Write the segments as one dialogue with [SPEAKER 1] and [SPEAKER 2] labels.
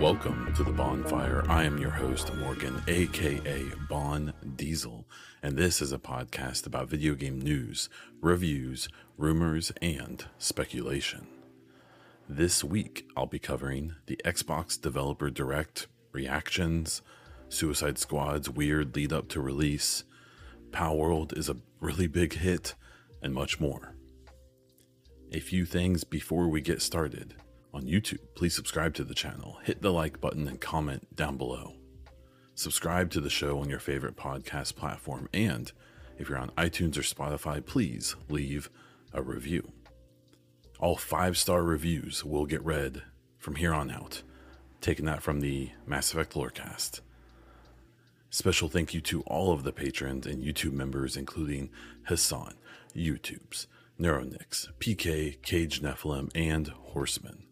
[SPEAKER 1] Welcome to the Bonfire. I am your host, Morgan, aka Baun Diesel, and this is a podcast about video game news, reviews, rumors, and speculation. This week, I'll be covering the Xbox Developer Direct reactions, Suicide Squad's weird lead up to release, Palworld is a really big hit, and much more. A few things before we get started. On YouTube, please subscribe to the channel, hit the like button, and comment down below. Subscribe to the show on your favorite podcast platform, and if you're on iTunes or Spotify, please leave a review. All five star reviews will get read from here on out, taking that from the Mass Effect Lorecast. Special thank you to all of the patrons and YouTube members, including Hassan, YouTubes, Neuronix, PK, Cage Nephilim, and Horseman.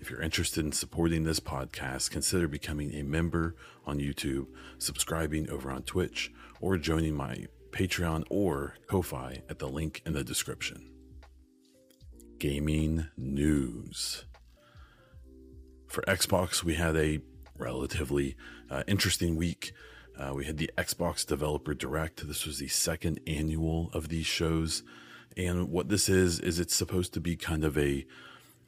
[SPEAKER 1] If you're interested in supporting this podcast, consider becoming a member on YouTube, subscribing over on Twitch, or joining my Patreon or Ko-Fi at the link in the description. Gaming news. For Xbox, we had a relatively uh, interesting week. Uh, we had the Xbox Developer Direct. This was the second annual of these shows. And what this is, is it's supposed to be kind of a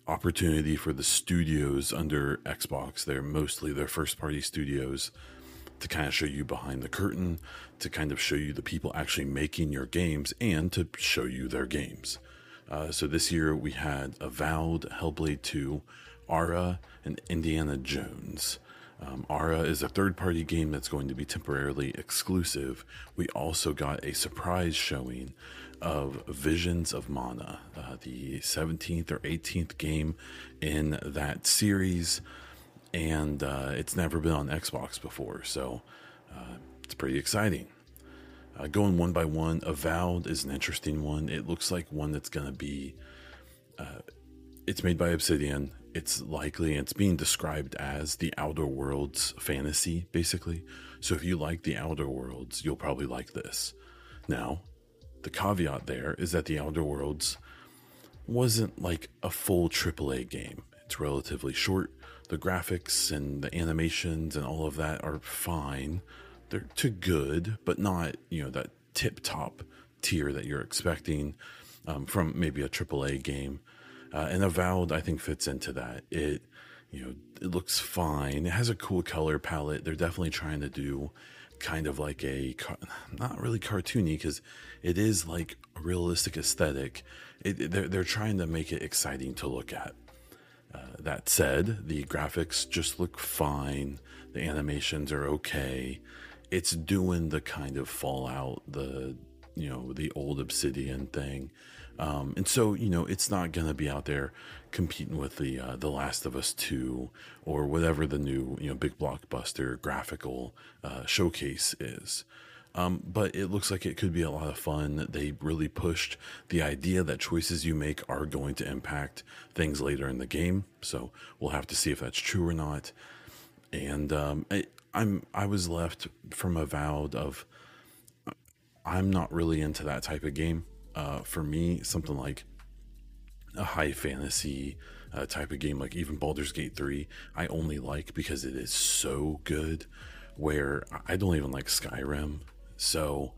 [SPEAKER 1] opportunity for the studios under Xbox. They're mostly their first party studios to kind of show you behind the curtain, to kind of show you the people actually making your games, and to show you their games. Uh, so this year we had Avowed, Hellblade 2, Ara, and Indiana Jones. Um, Ara is a third party game that's going to be temporarily exclusive. We also got a surprise showing of Visions of Mana, uh, the 17th or 18th game in that series. And uh, it's never been on Xbox before, so uh, it's pretty exciting. Uh, going one by one, Avowed is an interesting one. It looks like one that's going to be. Uh, it's made by Obsidian it's likely it's being described as the outer worlds fantasy basically so if you like the outer worlds you'll probably like this now the caveat there is that the outer worlds wasn't like a full aaa game it's relatively short the graphics and the animations and all of that are fine they're too good but not you know that tip top tier that you're expecting um, from maybe a aaa game uh, and Avowed, I think, fits into that. It, you know, it looks fine. It has a cool color palette. They're definitely trying to do kind of like a, not really cartoony because it is like a realistic aesthetic. It, they're, they're trying to make it exciting to look at. Uh, that said, the graphics just look fine. The animations are okay. It's doing the kind of Fallout, the you know the old Obsidian thing, um, and so, you know, it's not going to be out there competing with the uh, the Last of Us Two or whatever the new you know big blockbuster graphical uh, showcase is. Um, but it looks like it could be a lot of fun. They really pushed the idea that choices you make are going to impact things later in the game. So we'll have to see if that's true or not. And um, I, I'm I was left from avowed of I'm not really into that type of game uh, for me, something like a high fantasy uh, type of game, like even Baldur's Gate 3, I only like because it is so good. Where I don't even like Skyrim. So,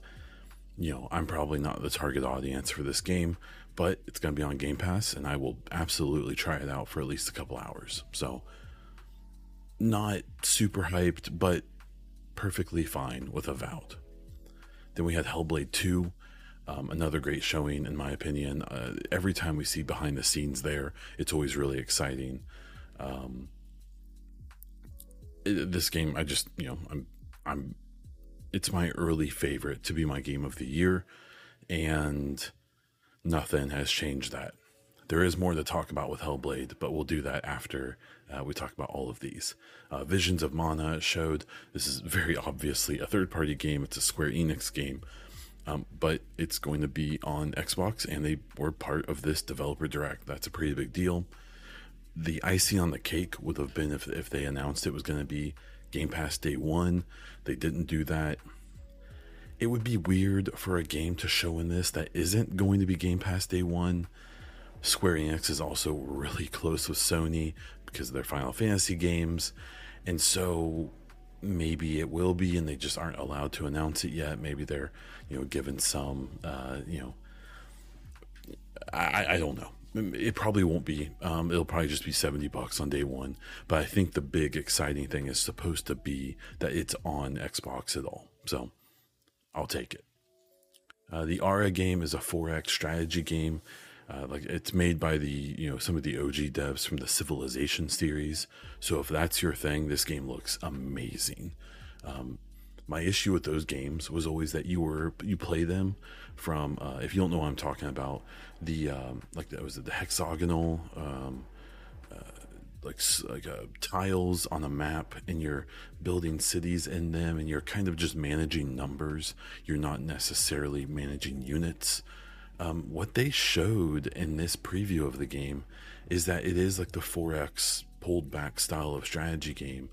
[SPEAKER 1] you know, I'm probably not the target audience for this game, but it's going to be on Game Pass and I will absolutely try it out for at least a couple hours. So, not super hyped, but perfectly fine with Avowed. Then we had Hellblade 2. Um, another great showing, in my opinion. Uh, every time we see behind the scenes there, it's always really exciting. Um, it, this game, I just, you know, I'm, I'm, it's my early favorite to be my game of the year, and nothing has changed that. There is more to talk about with Hellblade, but we'll do that after uh, we talk about all of these. Uh, Visions of Mana showed this is very obviously a third party game, it's a Square Enix game um, but it's going to be on Xbox, and they were part of this developer direct. That's a pretty big deal. The icing on the cake would have been if, if they announced it was going to be Game Pass day one. They didn't do that. It would be weird for a game to show in this that isn't going to be Game Pass day one, Square Enix is also really close with Sony because of their Final Fantasy games. And so maybe it will be, and they just aren't allowed to announce it yet. Maybe they're, you know, given some, uh, you know, I, I don't know. It probably won't be. Um, it'll probably just be 70 bucks on day one. But I think the big exciting thing is supposed to be that it's on Xbox at all. So I'll take it. Uh, the Ara game is a 4X strategy game. Uh, like it's made by the you know some of the OG devs from the Civilization series. So if that's your thing, this game looks amazing. Um, my issue with those games was always that you were you play them from uh, if you don't know what I'm talking about the um, like that was the hexagonal um, uh, like like uh, tiles on a map and you're building cities in them and you're kind of just managing numbers you're not necessarily managing units um, what they showed in this preview of the game is that it is like the 4x pulled back style of strategy game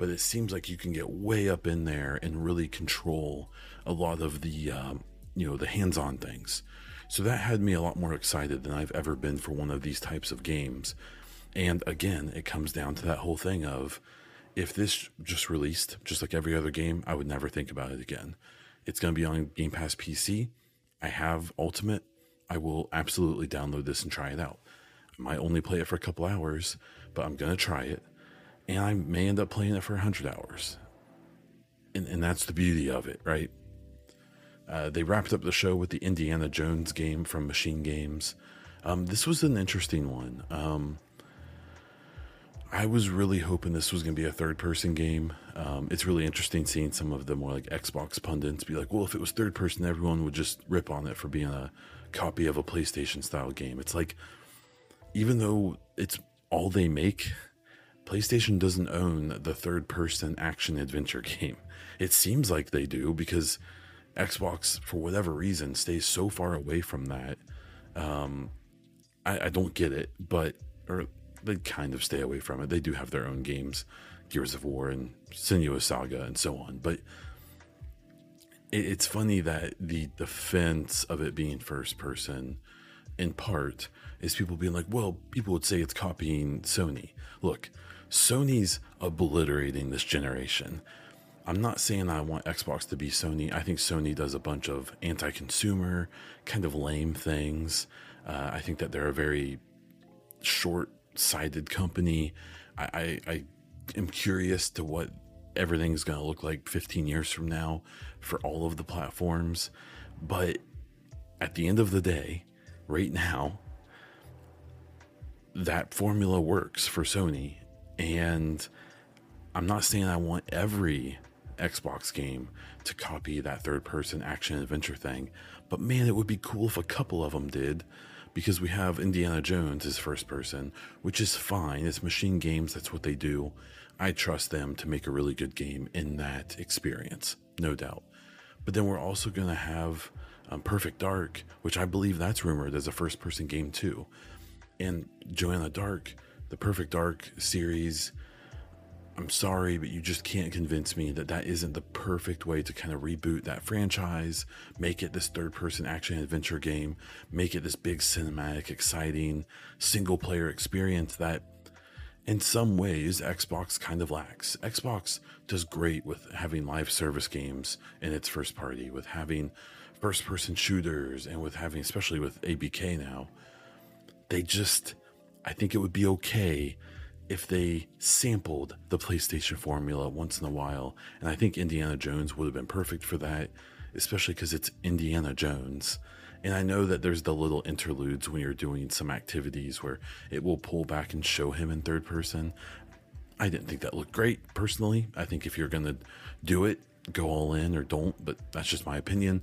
[SPEAKER 1] but it seems like you can get way up in there and really control a lot of the um, you know the hands-on things. So that had me a lot more excited than i've ever been for one of these types of games. And again it comes down to that whole thing of if this just released just like every other game i would never think about it again. It's going to be on game pass pc I have Ultimate. I will absolutely download this and try it out. I might only play it for a couple hours, but I'm going to try it. And I may end up playing it for 100 hours. And, and that's the beauty of it, right? Uh, they wrapped up the show with the Indiana Jones game from Machine Games. Um, this was an interesting one. Um, I was really hoping this was going to be a third person game. Um, it's really interesting seeing some of the more like Xbox pundits be like, well, if it was third person, everyone would just rip on it for being a copy of a PlayStation style game. It's like, even though it's all they make, PlayStation doesn't own the third person action adventure game. It seems like they do because Xbox, for whatever reason, stays so far away from that. Um, I, I don't get it, but, or they kind of stay away from it. They do have their own games, Gears of War and Senua's Saga and so on. But it, it's funny that the defense of it being first person, in part, is people being like, well, people would say it's copying Sony. Look, Sony's obliterating this generation. I'm not saying I want Xbox to be Sony. I think Sony does a bunch of anti consumer, kind of lame things. Uh, I think that they're a very short sided company. I, I, I am curious to what everything's going to look like 15 years from now for all of the platforms. But at the end of the day, right now, that formula works for Sony. And I'm not saying I want every Xbox game to copy that third person action adventure thing, but man, it would be cool if a couple of them did because we have Indiana Jones as first person, which is fine. It's machine games, that's what they do. I trust them to make a really good game in that experience, no doubt. But then we're also going to have um, Perfect Dark, which I believe that's rumored as a first person game too. And Joanna Dark, the Perfect Dark series I'm sorry, but you just can't convince me that that isn't the perfect way to kind of reboot that franchise, make it this third person action adventure game, make it this big cinematic, exciting single player experience that in some ways Xbox kind of lacks. Xbox does great with having live service games in its first party, with having first person shooters, and with having, especially with ABK now. They just, I think it would be okay if they sampled the PlayStation formula once in a while. And I think Indiana Jones would have been perfect for that, especially because it's Indiana Jones. And I know that there's the little interludes when you're doing some activities where it will pull back and show him in third person. I didn't think that looked great personally. I think if you're going to do it, go all in or don't, but that's just my opinion.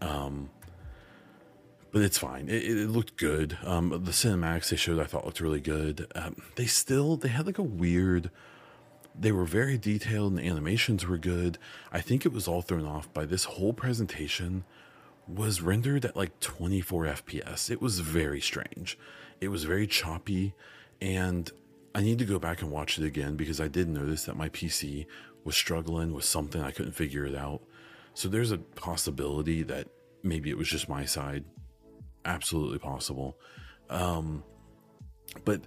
[SPEAKER 1] Um, but it's fine. It, it looked good. Um, the cinematics they showed I thought looked really good. Um, they still they had like a weird. They were very detailed and the animations were good. I think it was all thrown off by this whole presentation was rendered at like 24 FPS. It was very strange. It was very choppy and I need to go back and watch it again because I did notice that my PC was struggling with something I couldn't figure it out. So there's a possibility that maybe it was just my side absolutely possible. Um, but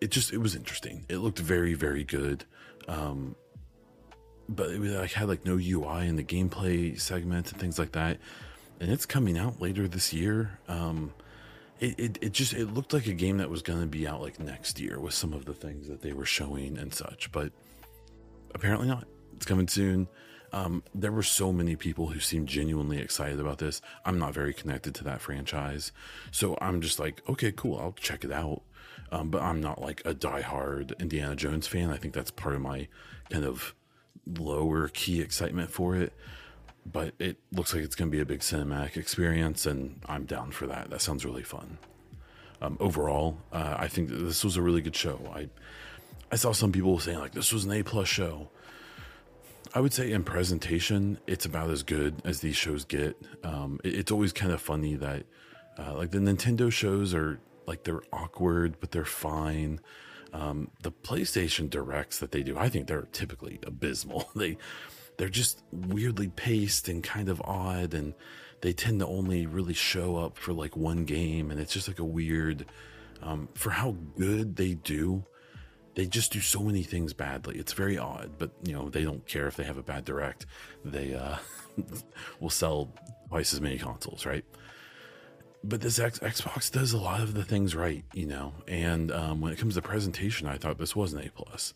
[SPEAKER 1] it just it was interesting. It looked very very good. Um, but it was like had like no UI in the gameplay segment and things like that. And it's coming out later this year. Um, it, it, it just it looked like a game that was going to be out like next year with some of the things that they were showing and such, but apparently not. It's coming soon. Um, there were so many people who seemed genuinely excited about this. I'm not very connected to that franchise, so I'm just like, okay, cool, I'll check it out. Um, but I'm not like a diehard Indiana Jones fan. I think that's part of my kind of lower key excitement for it. But it looks like it's going to be a big cinematic experience, and I'm down for that. That sounds really fun. Um, overall, uh, I think this was a really good show. I I saw some people saying like this was an A plus show. I would say in presentation, it's about as good as these shows get. Um, it, it's always kind of funny that uh, like the Nintendo shows are like they're awkward, but they're fine. Um, the PlayStation directs that they do, I think they're typically abysmal. They they're just weirdly paced and kind of odd, and they tend to only really show up for like one game, and it's just like a weird. Um, for how good they do, they just do so many things badly. It's very odd, but you know they don't care if they have a bad direct. They uh, will sell twice as many consoles, right? But this X- Xbox does a lot of the things right, you know. And um, when it comes to presentation, I thought this was an A plus.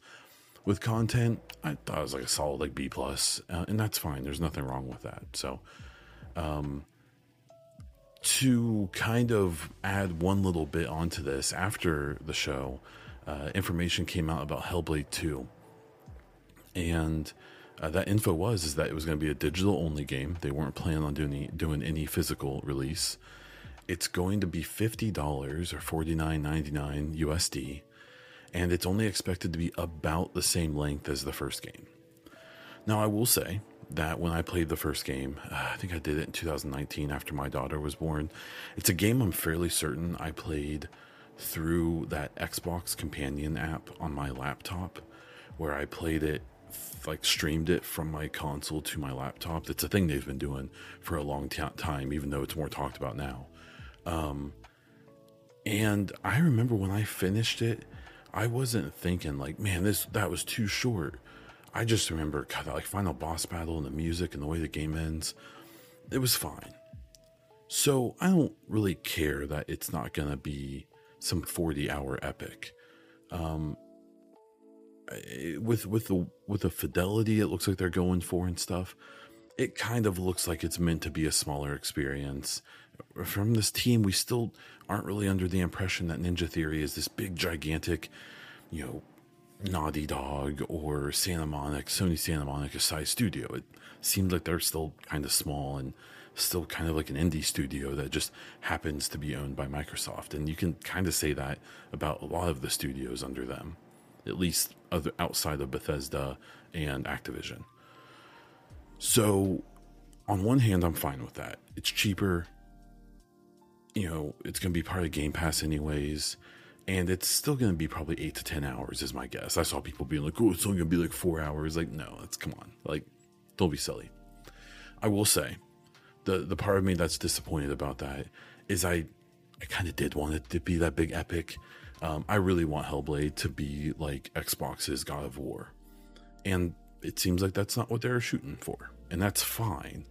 [SPEAKER 1] With content, I thought it was like a solid like B plus, uh, and that's fine. There's nothing wrong with that. So, um, to kind of add one little bit onto this after the show uh, information came out about Hellblade 2. And uh, that info was is that it was going to be a digital only game. They weren't planning on doing any, doing any physical release. It's going to be $50 or $49.99 USD. And it's only expected to be about the same length as the first game. Now, I will say that when I played the first game, uh, I think I did it in 2019 after my daughter was born. It's a game I'm fairly certain I played through that Xbox companion app on my laptop where I played it like streamed it from my console to my laptop. It's a thing they've been doing for a long t- time, even though it's more talked about now. Um, and I remember when I finished it, I wasn't thinking like, man, this that was too short. I just remember God, like final boss battle and the music and the way the game ends. It was fine. So I don't really care that it's not gonna be some 40 hour epic. Um, with with the with the fidelity it looks like they're going for and stuff, it kind of looks like it's meant to be a smaller experience. From this team, we still aren't really under the impression that Ninja Theory is this big, gigantic, you know, Naughty Dog or Santa Monica, Sony Santa Monica size studio. It seems like they're still kind of small and still kind of like an indie studio that just happens to be owned by Microsoft. And you can kind of say that about a lot of the studios under them, at least other, outside of Bethesda and Activision. So, on one hand, I'm fine with that. It's cheaper. You know, it's going to be part of Game Pass, anyways. And it's still going to be probably eight to 10 hours, is my guess. I saw people being like, oh, it's only going to be like four hours. Like, no, it's come on. Like, don't be silly. I will say, the the part of me that's disappointed about that is I I kind of did want it to be that big epic. Um, I really want Hellblade to be like Xbox's God of War, and it seems like that's not what they're shooting for, and that's fine.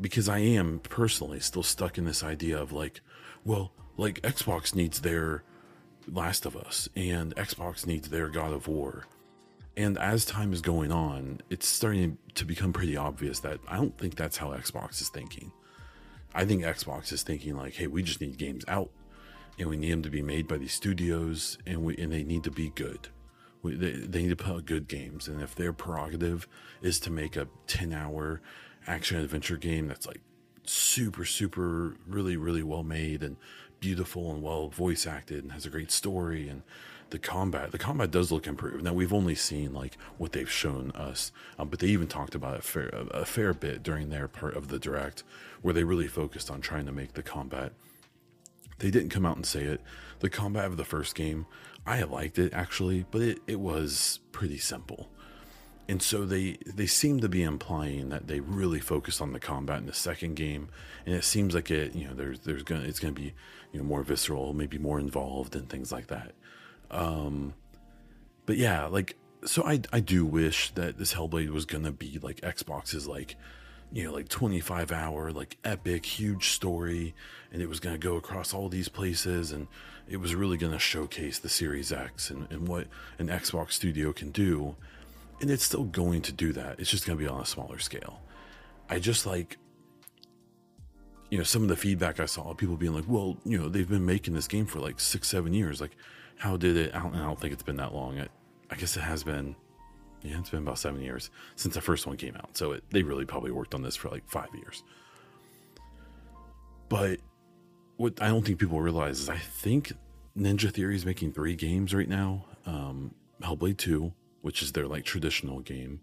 [SPEAKER 1] Because I am personally still stuck in this idea of like, well, like Xbox needs their Last of Us and Xbox needs their God of War, and as time is going on, it's starting to become pretty obvious that I don't think that's how Xbox is thinking. I think Xbox is thinking like, hey, we just need games out, and we need them to be made by these studios, and we and they need to be good. We, they, they need to put out good games, and if their prerogative is to make a ten-hour action adventure game that's like super, super, really, really well made and beautiful and well voice acted and has a great story and the combat the combat does look improved. Now we've only seen like what they've shown us um, but they even talked about it fair, a fair bit during their part of the direct where they really focused on trying to make the combat. They didn't come out and say it. The combat of the first game i liked it actually but it, it was pretty simple. And so they they seem to be implying that they really focused on the combat in the second game and it seems like it you know there's there's gonna it's gonna be you know more visceral maybe more involved and things like that um but yeah like so i i do wish that this hellblade was gonna be like xbox's like you know like 25 hour like epic huge story and it was gonna go across all these places and it was really gonna showcase the series x and, and what an xbox studio can do and it's still going to do that. It's just to be on a smaller scale. I just like, you know, some of the feedback I saw, people being like, well, you know, they've been making this game for like six, seven years. Like, how did it? I don't, I don't think it's been that long. I, I, guess it has been. Yeah, it's been about seven years since the first one came out. So it, they really probably worked on this for like five years. But what I don't think people realize is I think Ninja Theory is making three games right now. Um, Hellblade 2, which is their like traditional game.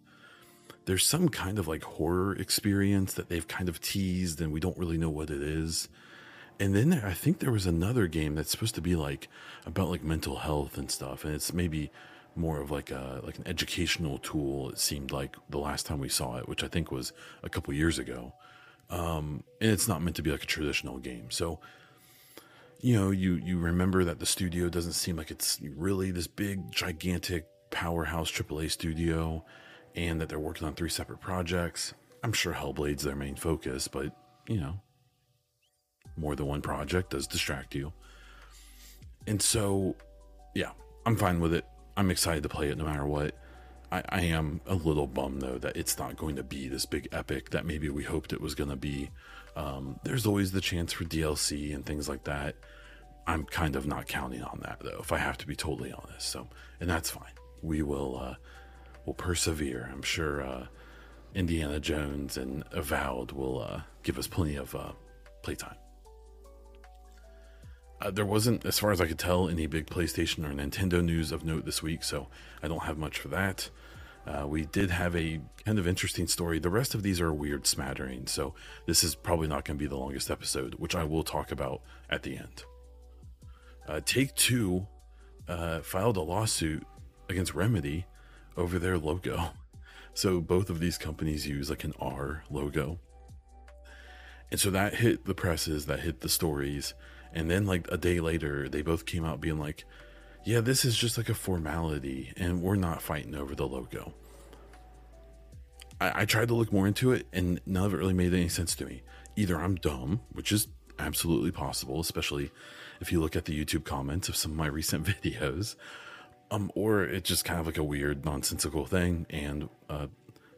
[SPEAKER 1] There's some kind of like horror experience that they've kind of teased and we don't really know what it is. And then there, I think there was another game that's supposed to be like about like mental health and stuff and it's maybe more of like a like an educational tool it seemed like the last time we saw it, which I think was a couple years ago. Um, and it's not meant to be like a traditional game. So you know, you you remember that the studio doesn't seem like it's really this big gigantic powerhouse AAA studio and that they're working on three separate projects. I'm sure Hellblade's their main focus, but you know, more than one project does distract you. And so, yeah, I'm fine with it. I'm excited to play it no matter what. I, I am a little bummed though that it's not going to be this big epic that maybe we hoped it was going to be. Um, there's always the chance for DLC and things like that. I'm kind of not counting on that though, if I have to be totally honest. So, and that's fine we will uh, will persevere. I'm sure uh, Indiana Jones and Avowed will uh, give us plenty of uh, playtime. Uh, there wasn't, as far as I could tell, any big PlayStation or Nintendo news of note this week, so I don't have much for that. Uh, we did have a kind of interesting story. The rest of these are weird smattering, so this is probably not going to be the longest episode, which I will talk about at the end. Uh, Take Two uh, filed a lawsuit against Remedy over their logo. So both of these companies use like an R logo. And so that hit the presses, that hit the stories. And then like a day later, they both came out being like, yeah, this is just like a formality and we're not fighting over the logo. I, I tried to look more into it and none of it really made any sense to me. Either I'm dumb, which is absolutely possible, especially if you look at the YouTube comments of some of my recent videos, um, or it's just kind of like a weird, nonsensical thing, and uh,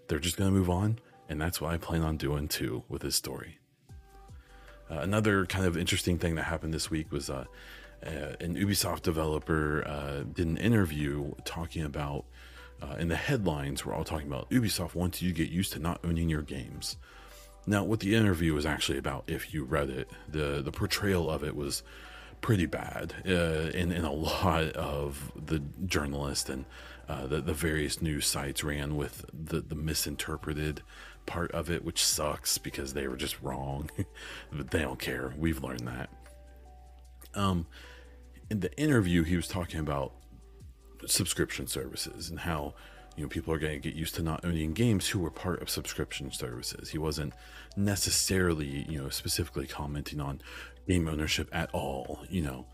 [SPEAKER 1] they're just gonna move on, and that's what I plan on doing too with this story. Uh, another kind of interesting thing that happened this week was uh, uh an Ubisoft developer uh, did an interview talking about, uh, in the headlines, we're all talking about Ubisoft wants you to get used to not owning your games. Now, what the interview was actually about, if you read it, the the portrayal of it was pretty bad uh, in a lot of the journalists and uh, the the various news sites ran with the the misinterpreted part of it, which sucks because they were just wrong. but they don't care. We've learned that. Um, in the interview, he was talking about subscription services and how you know people are going to get used to not owning games who were part of subscription services. He wasn't necessarily you know specifically commenting on game ownership at all, you know.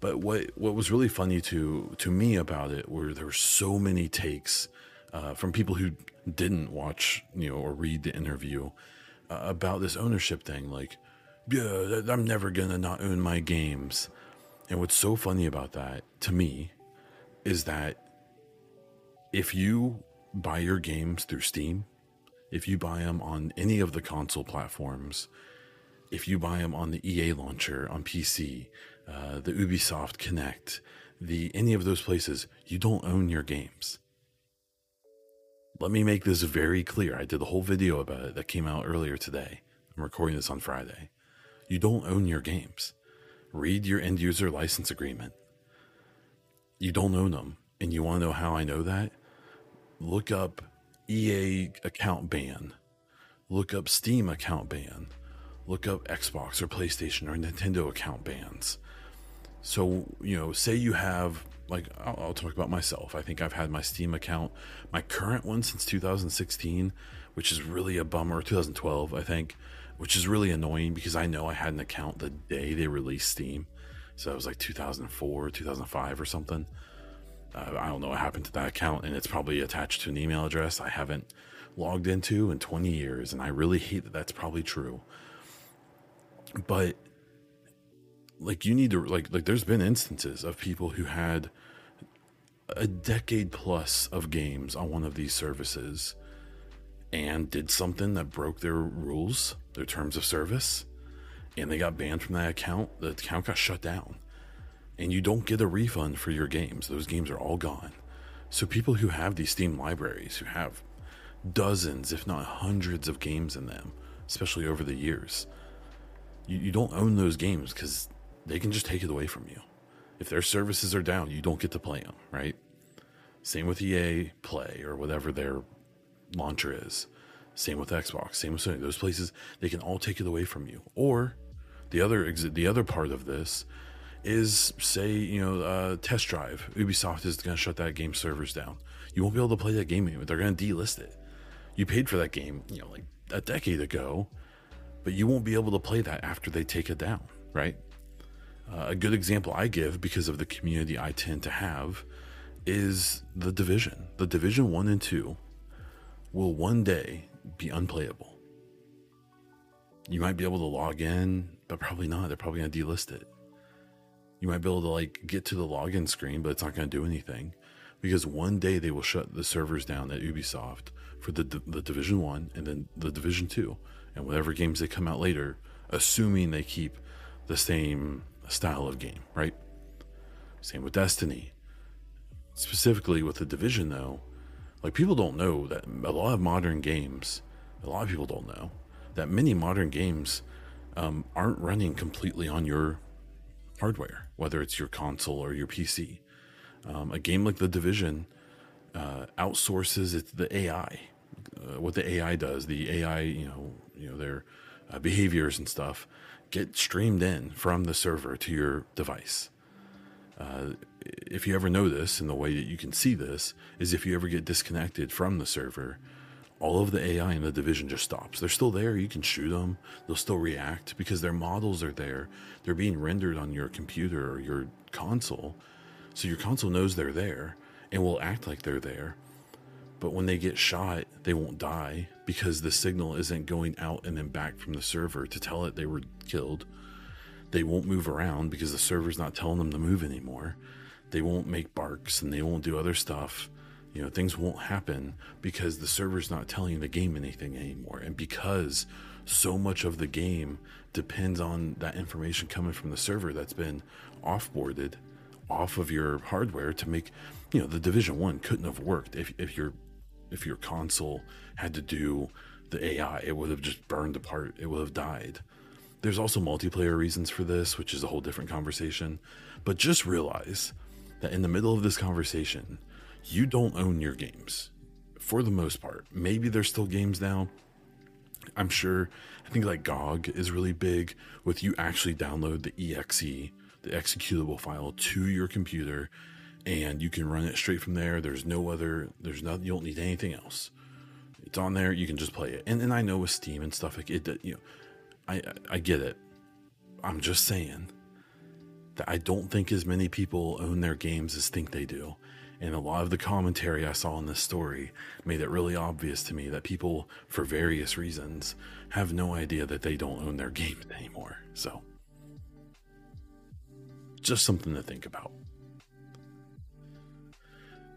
[SPEAKER 1] But what what was really funny to to me about it were there were so many takes uh, from people who didn't watch, you know, or read the interview uh, about this ownership thing. Like, yeah, I'm never gonna not own my games. And what's so funny about that to me is that if you buy your games through Steam, if you buy them on any of the console platforms, if you buy them on the EA launcher on PC, uh, the Ubisoft Connect, the any of those places, you don't own your games. Let me make this very clear. I did a whole video about it that came out earlier today. I'm recording this on Friday. You don't own your games. Read your end user license agreement. You don't own them. And you want to know how I know that? Look up EA account ban. Look up Steam account ban look up Xbox or PlayStation or Nintendo account bans. So, you know, say you have like I'll, I'll, talk about myself. I think I've had my Steam account, my current one since 2016, which is really a bummer. 2012, I think, which is really annoying because I know I had an account the day they released Steam, so it was like 2004, 2005 or something. Uh, I don't know what happened to that account, and it's probably attached to an email address I haven't logged into in 20 years, and I really hate that that's probably true. But like you need to like like there's been instances of people who had a decade plus of games on one of these services and did something that broke their rules, their terms of service, and they got banned from that account. The account got shut down. And you don't get a refund for your games. Those games are all gone. So people who have these Steam libraries, who have dozens, if not hundreds of games in them, especially over the years, you, you don't own those games because they can just take it away from you. If their services are down, you don't get to play them, right? Same with EA Play or whatever their launcher is. Same with Xbox. Same with Sony. Those places they can all take it away from you. Or the other the other part of this is say you know uh, test drive. Ubisoft is going to shut that game servers down. You won't be able to play that game anymore. They're going to delist it. You paid for that game, you know, like a decade ago, but you won't be able to play that after they take it down, right? Uh, a good example I give because of the community I tend to have is the division. The division one and two will one day be unplayable. You might be able to log in, but probably not. They're probably going to delist it. You might be able to like get to the login screen, but it's not going to do anything because one day they will shut the servers down at Ubisoft for the the Division One and then the Division Two and whatever games they come out later, assuming they keep the same style of game, right? Same with Destiny. Specifically with the Division, though, like people don't know that a lot of modern games, a lot of people don't know that many modern games um, aren't running completely on your hardware, whether it's your console or your PC. Um, a game like The Division uh, outsources the AI. Uh, what the AI does, the AI, you know, you know their uh, behaviors and stuff, get streamed in from the server to your device. Uh, if you ever know this, and the way that you can see this is if you ever get disconnected from the server, all of the AI in the division just stops. They're still there. You can shoot them. They'll still react because their models are there. They're being rendered on your computer or your console. So your console knows they're there and will act like they're there. But when they get shot, they won't die because the signal isn't going out and then back from the server to tell it they were killed. They won't move around because the server's not telling them to move anymore. They won't make barks and they won't do other stuff. You know, things won't happen because the server's not telling the game anything anymore. And because so much of the game depends on that information coming from the server that's been offboarded off of your hardware to make, you know, the Division 1 couldn't have worked if, if your if your console had to do the AI. It would have just burned apart. It would have died. There's also multiplayer reasons for this, which is a whole different conversation. But just realize that in the middle of this conversation, you don't own your games for the most part. Maybe there's still games now. I'm sure. I think like GOG is really big with you actually download the exe, the executable file to your computer, and you can run it straight from there. There's no other. There's nothing. You don't need anything else. It's on there. You can just play it. And and I know with Steam and stuff like it, you know, I I get it. I'm just saying that I don't think as many people own their games as think they do. And a lot of the commentary I saw in this story made it really obvious to me that people, for various reasons, have no idea that they don't own their games anymore. So, just something to think about.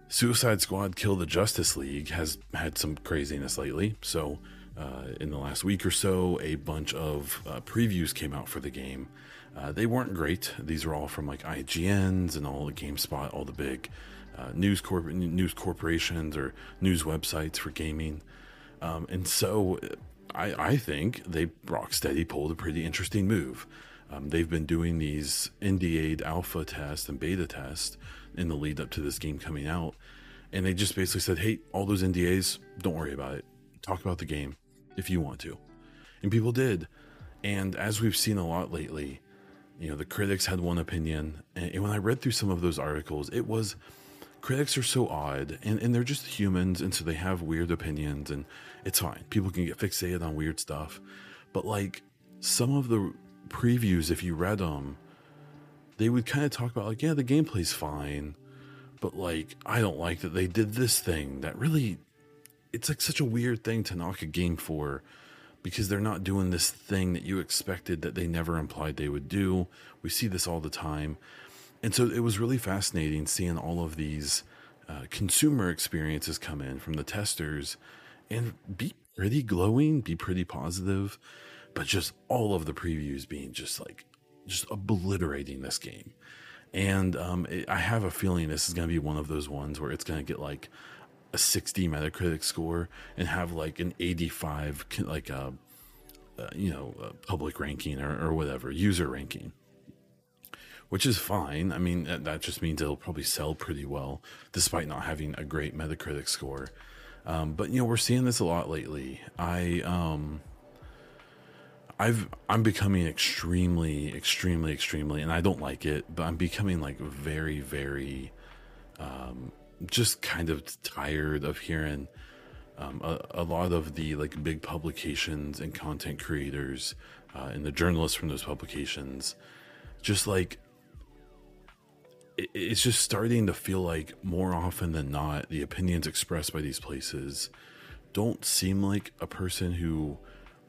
[SPEAKER 1] Suicide Squad Kill the Justice League has had some craziness lately. So, uh, in the last week or so, a bunch of uh, previews came out for the game. Uh, they weren't great. These were all from like IGNs and all the GameSpot, all the big uh, news corp- news corporations or news websites for gaming. Um, and so, I, I think they Rocksteady pulled a pretty interesting move. Um, they've been doing these NDA alpha tests and beta tests in the lead up to this game coming out. And they just basically said, hey, all those NDAs, don't worry about it. Talk about the game if you want to. And people did. And as we've seen a lot lately, you know, the critics had one opinion. And, when I read through some of those articles, it was critics are so odd and, and they're just humans. And so they have weird opinions and it's fine. People can get fixated on weird stuff. But like some of the previews, if you read them, they would kind of talk about like, yeah, the gameplay's fine, but like I don't like that they did this thing that really it's like such a weird thing to knock a game for because they're not doing this thing that you expected that they never implied they would do. We see this all the time. And so it was really fascinating seeing all of these uh, consumer experiences come in from the testers and be pretty glowing, be pretty positive, but just all of the previews being just like just obliterating this game. And um, it, I have a feeling this is going to be one of those ones where it's going to get like a 60 Metacritic score and have like an 85, like a, uh, you know, a public ranking or, or whatever, user ranking, which is fine. I mean, that, that just means it'll probably sell pretty well despite not having a great Metacritic score. Um, but you know, we're seeing this a lot lately. I, um, I've I'm becoming extremely, extremely, extremely, and I don't like it, but I'm becoming like very, very, um, just kind of tired of hearing um, a, a, lot of the like big publications and content creators uh, and the journalists from those publications, just like it, it's just starting to feel like more often than not, the opinions expressed by these places don't seem like a person who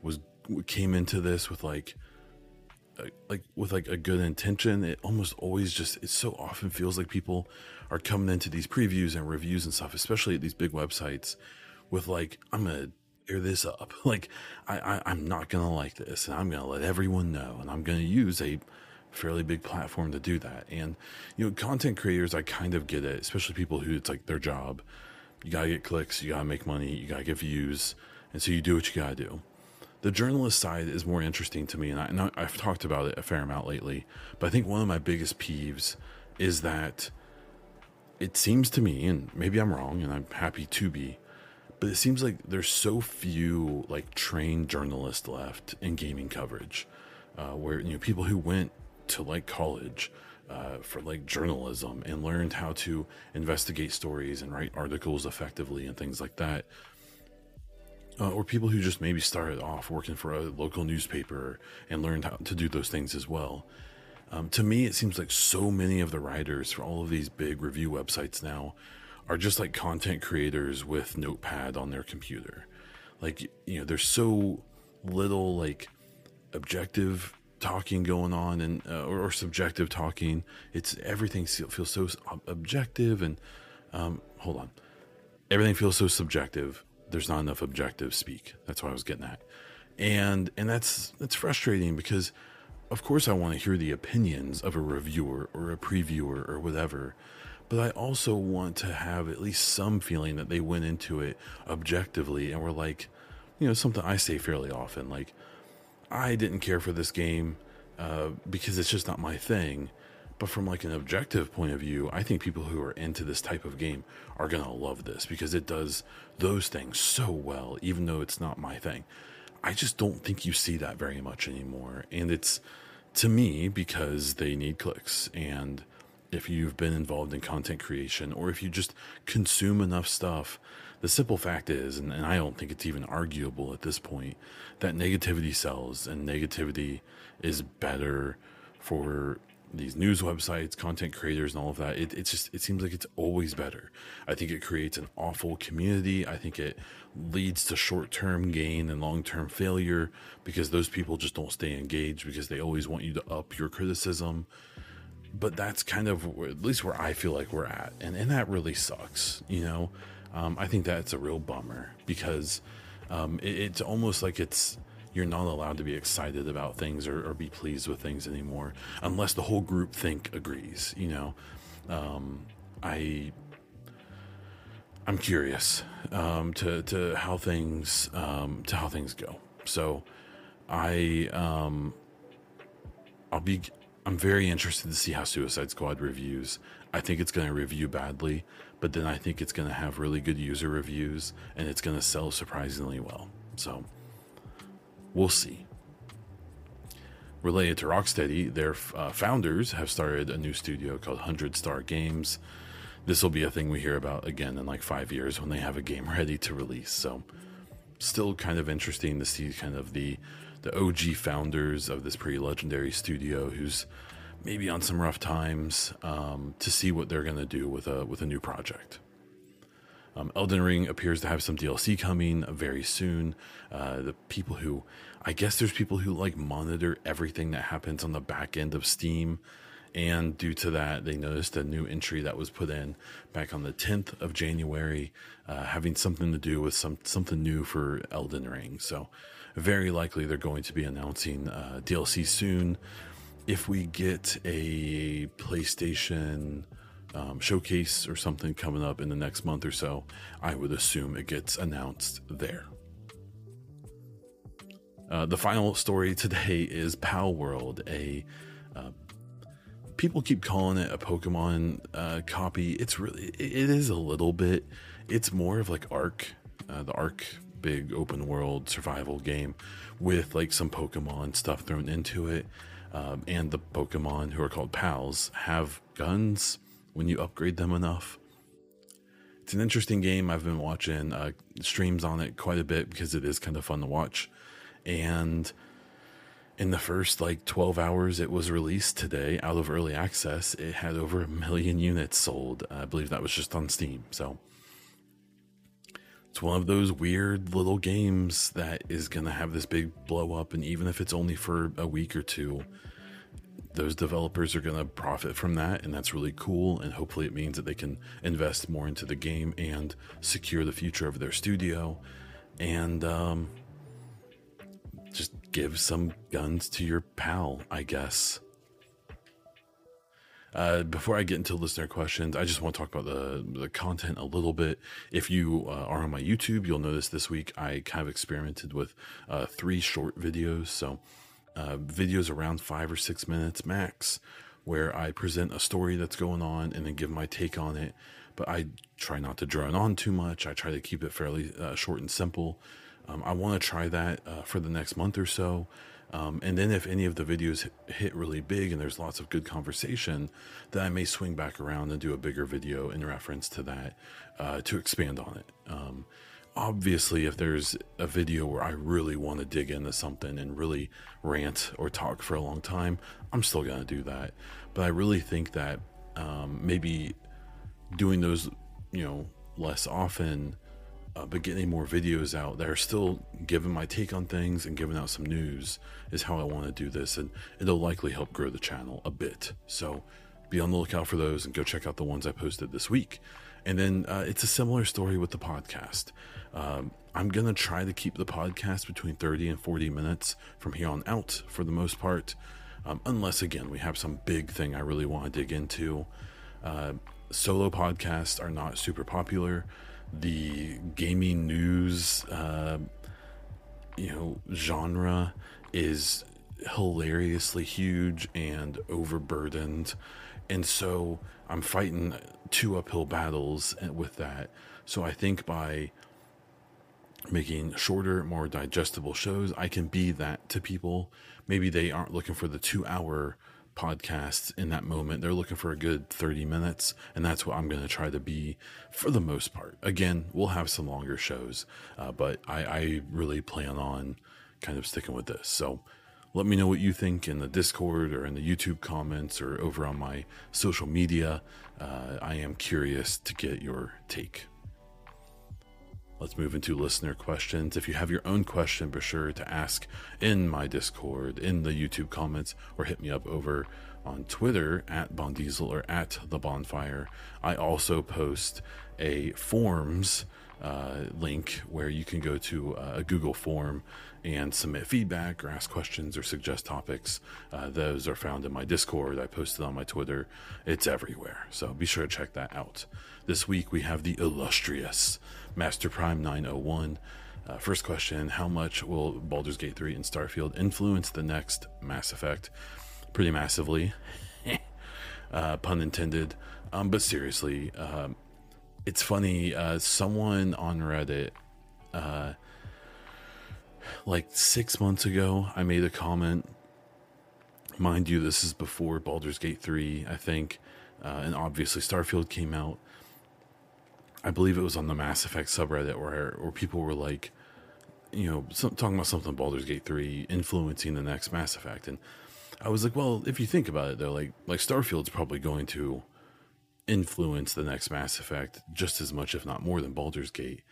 [SPEAKER 1] was came into this with like like with like a good intention it almost always just it so often feels like people are coming into these previews and reviews and stuff especially at these big websites with like i'm gonna tear this up. Like I, I i'm not gonna like this and i'm gonna let everyone know and i'm gonna use a fairly big platform to do that. And you know content creators i kind of get it especially people who it's like their job. You gotta get clicks you gotta make money you gotta get views and so you do what you gotta do the journalist side is more interesting to me, and, I, and I've talked about it a fair amount lately. But I think one of my biggest peeves is that it seems to me, and maybe I'm wrong, and I'm happy to be, but it seems like there's so few like trained journalists left in gaming coverage, uh, where you know people who went to like college uh, for like journalism and learned how to investigate stories and write articles effectively and things like that uh, or people who just maybe started off working for a local newspaper and learned how to do those things as well. Um, to me, it seems like so many of the writers for all of these big review websites now are just like content creators with Notepad on their computer. Like, you know, there's so little like objective talking going on and uh, or, or, subjective talking. It's everything feels so objective and um, hold on, everything feels so subjective there's not enough objective speak. That's what I was getting at. And and that's that's frustrating because of course I want to hear the opinions of a reviewer or a previewer or whatever, but I also want to have at least some feeling that they went into it objectively and were like, you know, something I say fairly often, like, I didn't care for this game uh, because it's just not my thing. But from like an objective point of view, I think people who are into this type of game are going to love this because it does those things so well, even though it's not my thing. I just don't think you see that very much anymore. And it's to me because they need clicks. And if you've been involved in content creation or if you just consume enough stuff, the simple fact is, and, and I don't think it's even arguable at this point, that negativity sells and negativity is better for these news websites, content creators, and all of that. It, it's just it seems like it's always better. I think it creates an awful community. I think it leads to short term gain and long term failure because those people just don't stay engaged because they always want you to up your criticism. But that's kind of at least where I feel like we're at, and and that really sucks. You know, um, I think that's a real bummer because um, it, it's almost like it's you're not allowed to be excited about things or, or be pleased with things anymore unless the whole group think agrees. You know, um, I I'm curious um, to to how things um, to how things go. So I um, I'll be I'm very interested to see how Suicide Squad reviews. I think it's going to review badly, but then I think it's going to have really good user reviews and it's going to sell surprisingly well. So we'll see. related to Rocksteady, their uh, founders have started a new studio called 100 Star Games. This will be a thing we hear about again in like five years when they have a game ready to release. So, still kind of interesting to see kind of the the OG founders of this pretty legendary studio who's maybe on some rough times um, to see what they're going to do with a with a new project. Um, Elden Ring appears to have some DLC coming very soon. Uh, the people who, I guess, there's people who like monitor everything that happens on the back end of Steam, and due to that, they noticed a new entry that was put in back on the 10th of January, uh, having something to do with some something new for Elden Ring. So, very likely they're going to be announcing uh, DLC soon. If we get a PlayStation um, showcase or something coming up in the next month or so, I would assume it gets announced there. Uh, the final story today is Pow Palworld, a uh, people keep calling it a Pokemon uh, copy. It's really it is a little bit. It's more of like Ark, uh, the Ark big open world survival game with like some Pokemon stuff thrown into it. Um, and the Pokemon who are called pals have guns when you upgrade them enough. It's an interesting game. I've been watching uh, streams on it quite a bit because it is kind of fun to watch. And in the first like 12 hours it was released today out of early access, it had over a million units sold. I believe that was just on Steam. So it's one of those weird little games that is going to have this big blow up. And even if it's only for a week or two, those developers are going to profit from that and that's really cool and hopefully it means that they can invest more into the game and secure the future of their studio and um, just give some guns to your pal i guess uh, before I get into listener questions, I just want to talk about the the content a little bit. If you uh, are on my YouTube, you'll notice this week I kind of experimented with uh, three short videos. So uh, videos around five or six minutes max, where I present a story that's going on and then give my take on it. But I try not to drone on too much. I try to keep it fairly uh, short and simple. Um, I want to try that uh, for the next month or so. Um, and then if any of the videos hit really big and there's lots of good conversation, then I may swing back around and do a bigger video in reference to that uh, to expand on it. Um, obviously if there's a video where I really want to dig into something and really rant or talk for a long time, I'm still going to do that. But I really think that um, maybe doing those, you know, less often, uh, but getting more videos out that are still giving my take on things and giving out some news is how I want to do this. And it'll likely help grow the channel a bit. So be on the lookout for those and go check out the ones I posted this week. And then uh, it's a similar story with the podcast. Um, I'm going to try to keep the podcast between 30 and 40 minutes from here on out for the most part. Um, unless, again, we have some big thing I really want to dig into. Uh, solo podcasts are not super popular. The gaming news, uh, you know, genre is hilariously huge and overburdened. And so I'm fighting two uphill battles with that. So I think by making shorter, more digestible shows, I can be that to people. Maybe they aren't looking for the two hour podcasts in that moment. They're looking for a good 30 minutes, and that's what I'm going to try to be for the most part. Again, we'll have some longer shows, uh, but I, I really plan on kind of sticking with this. So let me know what you think in the Discord or in the YouTube comments or over on my social media. Uh, I am curious to get your take. Let's move into listener questions. If you have your own question, be sure to ask in my Discord, in the YouTube comments, or hit me up over on Twitter at BaunDiesel or at The Bonfire. I also post a forms uh, link where you can go to uh, a Google form and submit feedback or ask questions or suggest topics. Uh, those are found in my Discord. I posted on my Twitter. It's everywhere. So be sure to check that out. This week we have the illustrious Master Prime 901. Uh, first question How much will Baldur's Gate 3 and Starfield influence the next Mass Effect? Pretty massively. uh, pun intended. Um, but seriously, um, it's funny. Uh, someone on Reddit uh, like six months ago, I made a comment Mind you, this is before Baldur's Gate 3, I think, uh, and obviously Starfield came out. I believe it was on the Mass Effect subreddit where, where people were like, you know, some, talking about something Baldur's Gate 3 influencing the next Mass Effect. And I was like, well, if you think about it, though, like, like Starfield's probably going to influence the next Mass Effect just as much, if not more, than Baldur's Gate.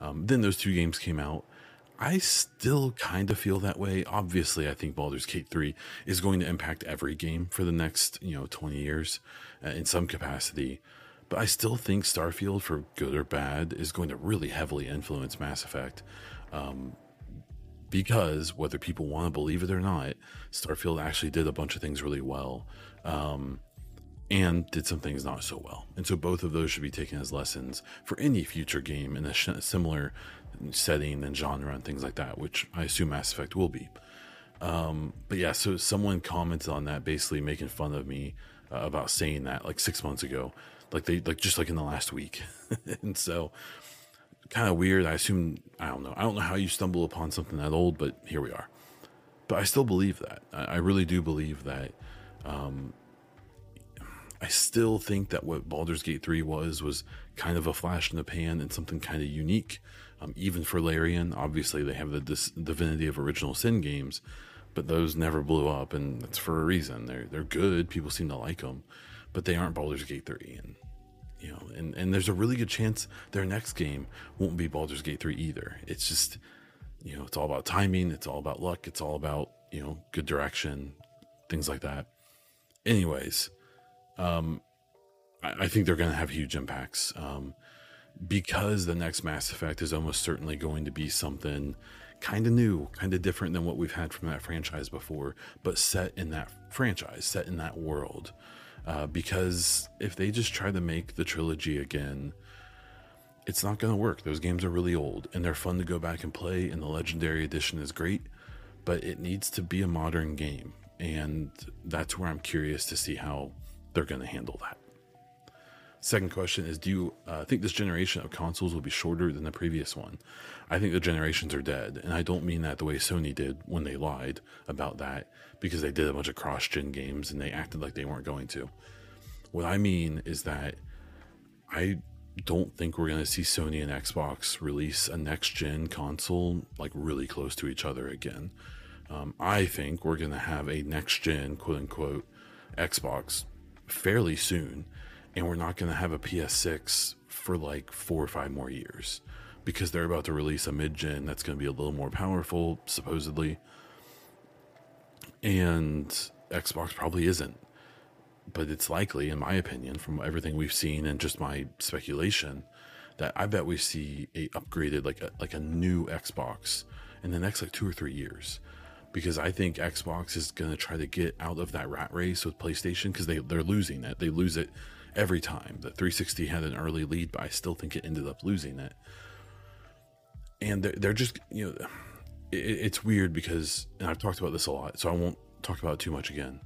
[SPEAKER 1] Um, then those two games came out. I still kind of feel that way. Obviously, I think Baldur's Gate 3 is going to impact every game for the next, you know, 20 years uh, in some capacity. But I still think Starfield, for good or bad, is going to really heavily influence Mass Effect. Um, because whether people want to believe it or not, Starfield actually did a bunch of things really well. Um, and did some things not so well. And so both of those should be taken as lessons for any future game in a sh- similar setting and genre and things like that, which I assume Mass Effect will be. Um, but yeah, so someone commented on that, basically making fun of me uh, about saying that like six months ago, like they like just like in the last week, and so kind of weird. I assume I don't know. I don't know how you stumble upon something that old, but here we are. But I still believe that. I, I really do believe that. Um, I still think that what Baldur's Gate 3 was was kind of a flash in the pan and something kind of unique. Um, even for Larian, obviously they have the Dis- Divinity of Original Sin games, but those never blew up, and that's for a reason. They're they're good. People seem to like them, but they aren't Baldur's Gate 3. And you know, and and there's a really good chance their next game won't be Baldur's Gate 3 either. It's just you know, it's all about timing. It's all about luck. It's all about you know good direction, things like that. Anyways, um, I, I think they're going to have huge impacts. Um, because the next Mass Effect is almost certainly going to be something kind of new, kind of different than what we've had from that franchise before, but set in that franchise, set in that world. Uh, because if they just try to make the trilogy again, it's not going to work. Those games are really old and they're fun to go back and play, and the Legendary Edition is great, but it needs to be a modern game. And that's where I'm curious to see how they're going to handle that. Second question is Do you uh, think this generation of consoles will be shorter than the previous one? I think the generations are dead. And I don't mean that the way Sony did when they lied about that, because they did a bunch of cross gen games and they acted like they weren't going to. What I mean is that I don't think we're going to see Sony and Xbox release a next gen console like really close to each other again. Um, I think we're going to have a next gen, quote unquote, Xbox fairly soon and we're not going to have a PS6 for like four or five more years because they're about to release a mid gen that's going to be a little more powerful, supposedly. And Xbox probably isn't. But it's likely, in my opinion, from everything we've seen and just my speculation, that I bet we see a upgraded, like a, like a new Xbox in the next like two or three years because I think Xbox is going to try to get out of that rat race with PlayStation because they, they're losing it. They lose it every time. The 360 had an early lead, but I still think it ended up losing it. And they're, they're just, you know, it, it's weird because, and I've talked about this a lot, so I won't talk about it too much again.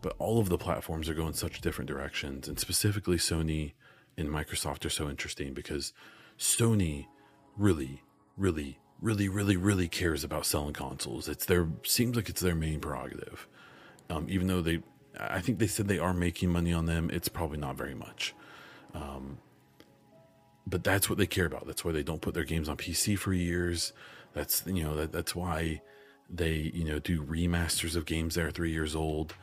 [SPEAKER 1] But all of the platforms are going such different directions, and specifically Sony and Microsoft are so interesting because Sony really, really, really, really, really cares about selling consoles. It's their seems like it's their main prerogative. Um, even though they I think they said they are making money on them. It's probably not very much. Um, but that's what they care about. That's why they don't put their games on PC for years. That's you know that that's why they you know do remasters of games that are three years old.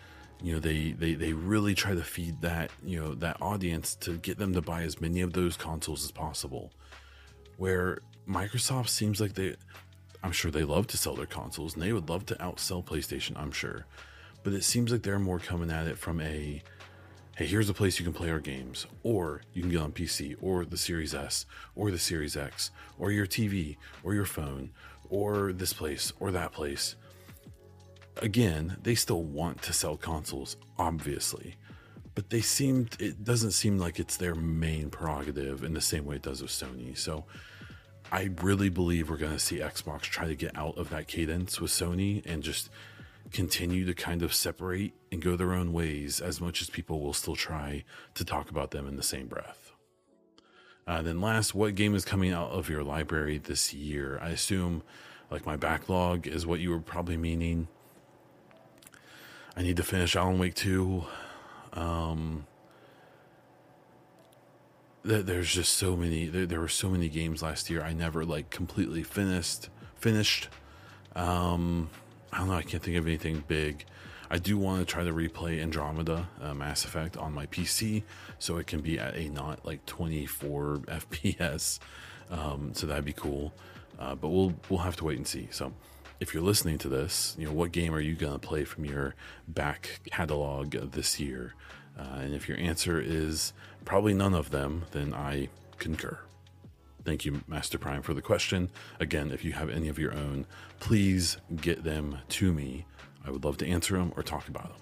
[SPEAKER 1] You know they they they really try to feed that you know that audience to get them to buy as many of those consoles as possible. Where Microsoft seems like they, I'm sure they love to sell their consoles and they would love to outsell PlayStation. I'm sure but it seems like they're more coming at it from a hey, here's a place you can play our games, or you can get on PC, or the Series S, or the Series X, or your TV, or your phone, or this place, or that place. Again, they still want to sell consoles, obviously, but they seem it doesn't seem like it's their main prerogative in the same way it does with Sony. So I really believe we're going to see Xbox try to get out of that cadence with Sony and just continue to kind of separate and go their own ways as much as people will still try to talk about them in the same breath. Uh, then, last, what game is coming out of your library this year? I assume, like, my backlog is what you were probably meaning. I need to finish Alan Wake 2. Um, there's just so many there, there, were so many games last year I never like completely finished finished um I don't know I can't think of anything big. I do want to try to replay Andromeda uh, Mass Effect on my PC so it can be at a not like 24 FPS um, so that'd be cool. Uh, but we'll we'll have to wait and see. So if you're listening to this you know what game are you to play from your back catalog this year? Uh, and if your answer is probably none of them, then I concur. Thank you, Master Prime, for the question. Again, if you have any of your own, please get them to me. I would love to answer them or talk about them.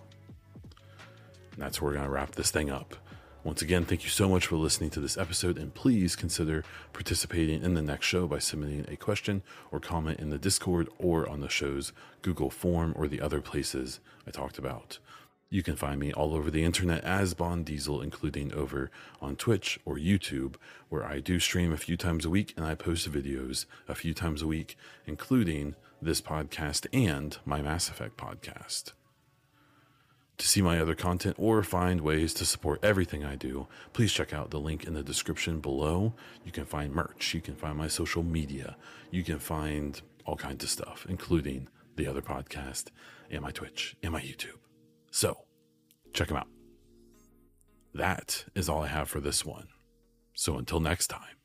[SPEAKER 1] And that's where we're going to wrap this thing up. Once again, thank you so much for listening to this episode, and please consider participating in the next show by submitting a question or comment in the Discord or on the show's Google form or the other places I talked about. You can find me all over the internet as Baun Diesel, including over on Twitch or YouTube, where I do stream a few times a week and I post videos a few times a week, including this podcast and my Mass Effect podcast. To see my other content or find ways to support everything I do, please check out the link in the description below. You can find merch, you can find my social media, you can find all kinds of stuff, including the other podcast and my Twitch and my YouTube. So, check them out. That is all I have for this one. So, until next time.